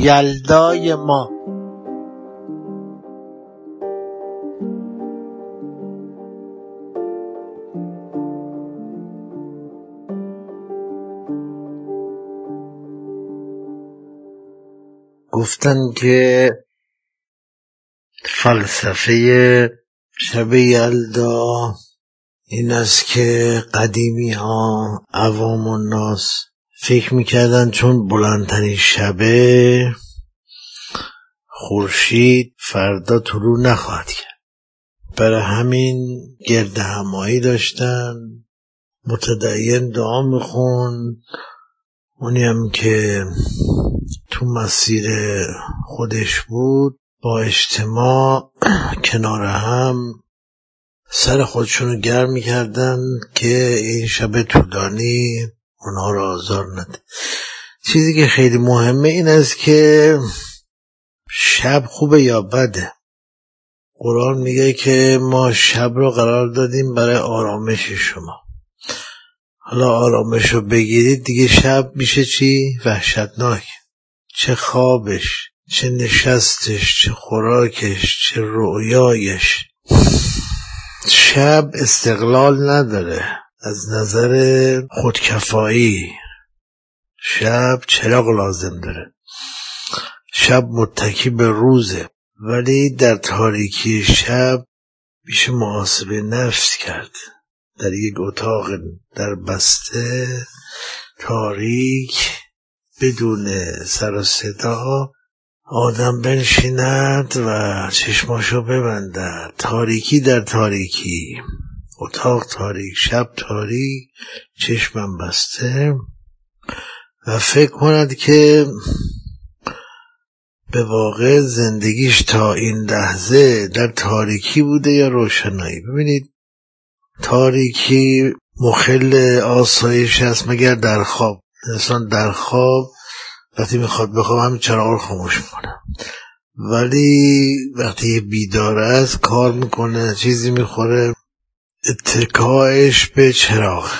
یلدای ما. گفتن که فلسفه شب یلدا این است که قدیمی ها عوام و ناس فکر می‌کردن چون بلندترین شبه خورشید فردا طلوع نخواهد کرد. برای همین گرد همایی داشتن متدین دعا میخون. اونی هم که تو مسیر خودش بود با اجتماع کنار هم سر خودشونو گرم می‌کردن که این شب طولانی اونها رو آزار نده. چیزی که خیلی مهمه این است که شب خوبه یا بده؟ قرآن میگه که ما شب رو قرار دادیم برای آرامش شما. حالا آرامش رو بگیرید دیگه شب میشه چی؟ وحشتناک. چه خوابش چه نشستش چه خوراکش چه رویایش شب استقلال نداره. از نظر خودکفایی شب چراغ لازم داره. شب متکی به روزه ولی در تاریکی شب میشه محاسبه نفس کرد. در یک اتاق در بسته تاریک بدون سر و صدا آدم بنشیند و چشماشو ببندد. تاریکی در تاریکی. اتاق تاریک شب تاریک چشمم بسته و فکر کند که به واقع زندگیش تا این لحظه در تاریکی بوده یا روشنایی. ببینید تاریکی مخل آسایش است مگر در خواب؟ انسان در خواب وقتی می‌خواد بخواب همین چراغ رو خاموش می‌کنه. ولی وقتی بیدار است کار می‌کنه چیزی می‌خوره. اتکایش به چراغ.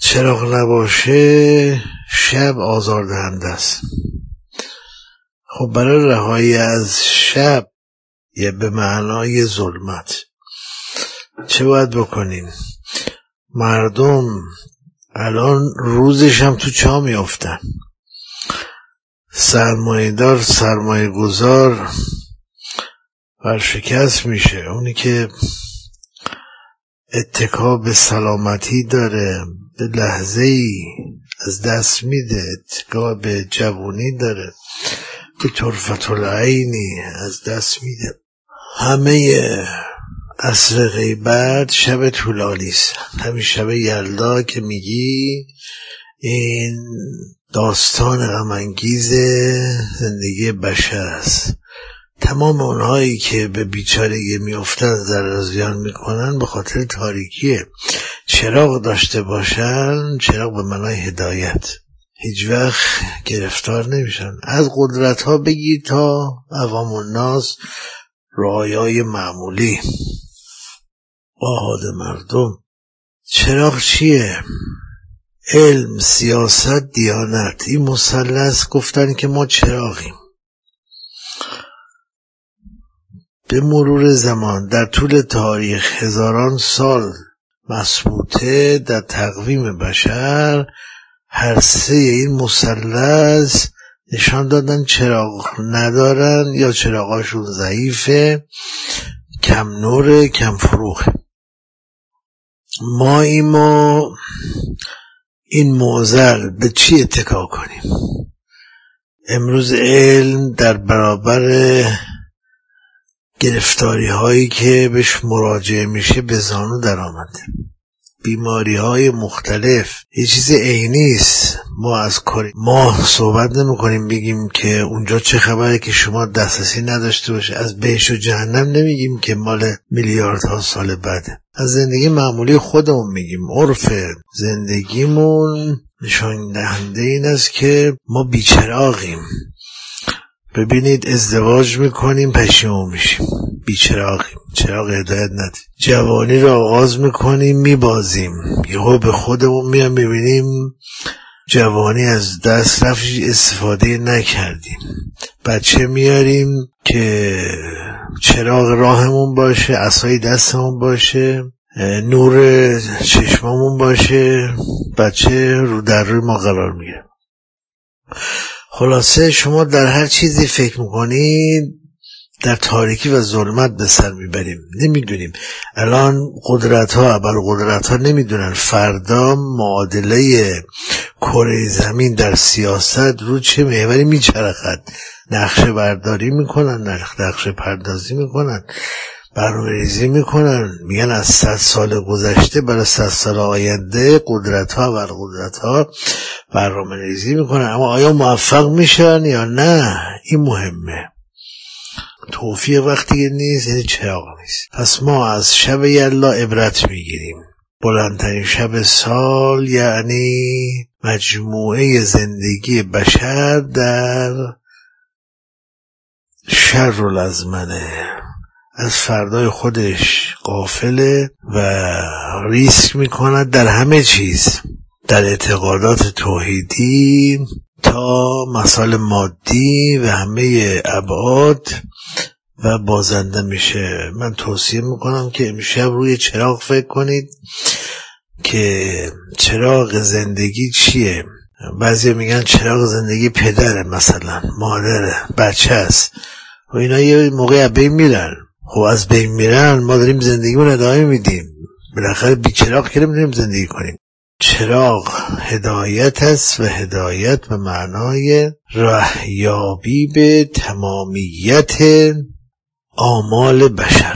چراغ نباشه شب آزاردهنده است. خب برای رهایی از شب یه به معنای ظلمت. چه باید بکنیم؟ مردم الان روزش هم تو چا میافتن؟ سرمایهدار سرمایه گذار ورشکست میشه. اونی که اتکا به سلامتی داره به لحظه ای از دست میده اتکا به جوونی داره به طرفت العینی از دست میده. همه اصر غیبت شب طولانی است. همین شب یلدا که میگی این داستان غمانگیز زندگی بشر است. تمام اونهایی که به بیچارگی میافتن ضرر زیان می‌کنن به خاطر تاریکیه چراغ داشته باشن چراغ به معنای هدایت. هیچ وقت گرفتار نمیشن. از قدرت ها بگیر تا عوام الناس رایای معمولی. آهاد مردم. چراغ چیه؟ علم سیاست دیانت. این مثلث گفتن که ما چراغیم. به مرور زمان در طول تاریخ هزاران سال مسبوطه در تقویم بشر هر سه این مثلث نشان دادن چراغ ندارن یا چراغاشون ضعیفه کم نوره کم فروغه ما ایما این موزل به چی اتکا کنیم؟ امروز علم در برابر گرفتاری هایی که بهش مراجعه میشه به زانو در آمده بیماری های مختلف. یه چیز عینی است. ما از کاری ما صحبت نمی کنیم بگیم که اونجا چه خبره که شما دسترسی نداشته باشه از بهش و جهنم نمیگیم که مال میلیاردها سال بعده از زندگی معمولی خودمون میگیم عرف زندگیمون نشان دهنده این است که ما بیچراغیم. ببینید ازدواج می‌کنیم پشیمون میشیم. بیچراغیم چراغ هدایت ندید جوانی رو آغاز می‌کنیم میبازیم. یهو به خودمون میام می‌بینیم جوانی از دست رفت استفاده نکردیم. بچه میاریم که چراغ راهمون باشه اسای دستمون باشه نور چشممون باشه. بچه رو در روی ما قرار می‌گیره. خلاصه شما در هر چیزی فکر می‌کنید در تاریکی و ظلمت به سر می‌بریم. نمی‌دونیم. الان قدرت ها بر قدرت ها نمی‌دونن. فردا معادله کره زمین در سیاست رو چه محوری میچرخد. نقشه برداری می‌کنن نقشه پردازی می‌کنن برنامه ریزی می‌کنن. میگن از صد سال گذشته برای صد سال آینده قدرت ها و قدرت ها برنامه ریزی می‌کنن اما آیا موفق میشن یا نه؟ این مهمه. توفیق وقتی نیست یعنی چراغ نیست. پس ما از شب یلا عبرت می‌گیریم. بلندترین شب سال یعنی مجموعه زندگی بشر در شر الازمنه از فردای خودش قافله و ریسک می‌کند در همه چیز. در اعتقادات توحیدی تا مسائل مادی و همه ابعاد و بازنده میشه. من توصیه می‌کنم که امشب روی چراغ فکر کنید که چراغ زندگی چیه. بعضی میگن چراغ زندگی پدره مثلا مادره بچه است. و اینا یه موقع بین میرن. خب از بین میرن ما داریم زندگیمون ادامه میدیم. بالاخره بی چراغ که نمی‌دونیم زندگی کنیم. چراغ هدایت است و هدایت به معنای رهیابی به تمامیت آمال بشر.